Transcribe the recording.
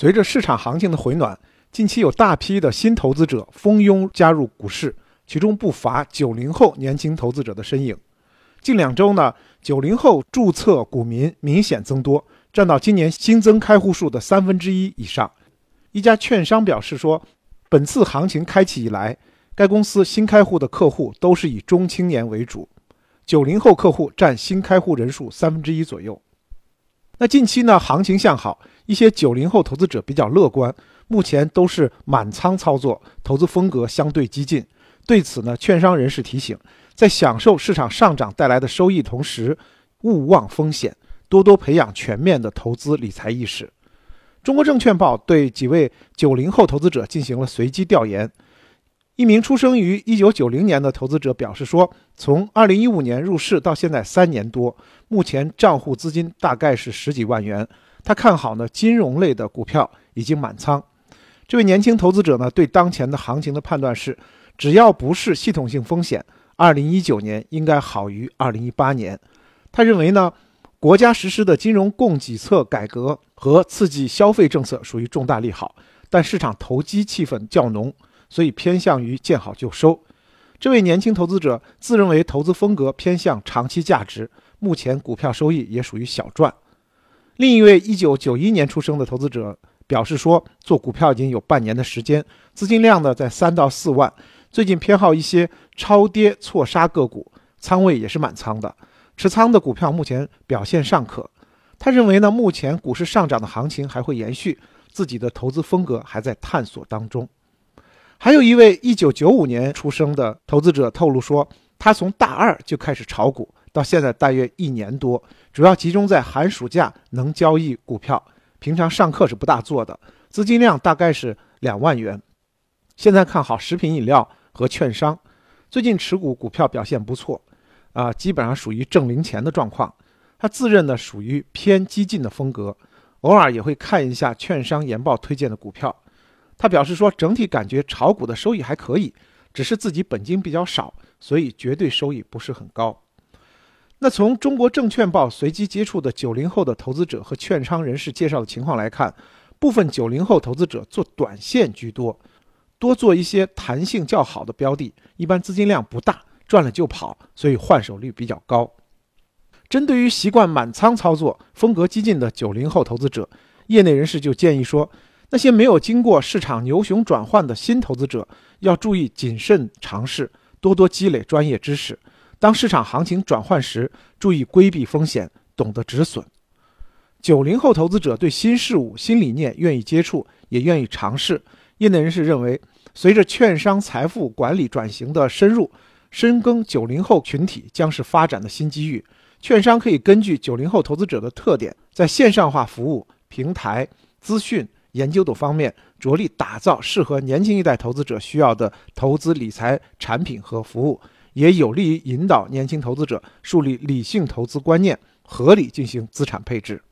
随着市场行情的回暖，近期有大批的新投资者蜂拥加入股市，其中不乏九零后年轻投资者的身影。近两周呢，九零后注册股民明显增多，占到今年新增开户数的三分之一以上。一家券商表示说，本次行情开启以来，该公司新开户的客户都是以中青年为主，九零后客户占新开户人数三分之一左右。那近期呢，行情向好，一些九零后投资者比较乐观，目前都是满仓操作，投资风格相对激进。对此呢，券商人士提醒，在享受市场上涨带来的收益同时，勿忘风险，多多培养全面的投资理财意识。中国证券报对几位九零后投资者进行了随机调研。一名出生于一九九零年的投资者表示说：“从二零一五年入市到现在三年多，目前账户资金大概是十几万元。他看好呢金融类的股票已经满仓。”这位年轻投资者呢对当前的行情的判断是：只要不是系统性风险，二零一九年应该好于二零一八年。他认为呢，国家实施的金融供给侧改革和刺激消费政策属于重大利好，但市场投机气氛较浓。所以偏向于见好就收。这位年轻投资者自认为投资风格偏向长期价值，目前股票收益也属于小赚。另一位一九九一年出生的投资者表示说，做股票已经有半年的时间，资金量呢在三到四万，最近偏好一些超跌错杀个股，仓位也是满仓的，持仓的股票目前表现尚可。他认为呢，目前股市上涨的行情还会延续，自己的投资风格还在探索当中。还有一位一九九五年出生的投资者透露说，他从大二就开始炒股，到现在大约一年多，主要集中在寒暑假能交易股票，平常上课是不大做的，资金量大概是两万元。现在看好食品饮料和券商，最近持股股票表现不错，啊，基本上属于挣零钱的状况。他自认呢属于偏激进的风格，偶尔也会看一下券商研报推荐的股票。他表示说，整体感觉炒股的收益还可以，只是自己本金比较少，所以绝对收益不是很高。那从中国证券报随机接触的九零后的投资者和券商人士介绍的情况来看，部分九零后投资者做短线居多，多做一些弹性较好的标的，一般资金量不大，赚了就跑，所以换手率比较高。针对于习惯满仓操作、风格激进的九零后投资者，业内人士就建议说。那些没有经过市场牛熊转换的新投资者，要注意谨慎尝试，多多积累专业知识。当市场行情转换时，注意规避风险，懂得止损。九零后投资者对新事物、新理念愿意接触，也愿意尝试。业内人士认为，随着券商财富管理转型的深入，深耕九零后群体将是发展的新机遇。券商可以根据九零后投资者的特点，在线上化服务平台、资讯。研究等方面着力打造适合年轻一代投资者需要的投资理财产品和服务，也有利于引导年轻投资者树立理性投资观念，合理进行资产配置。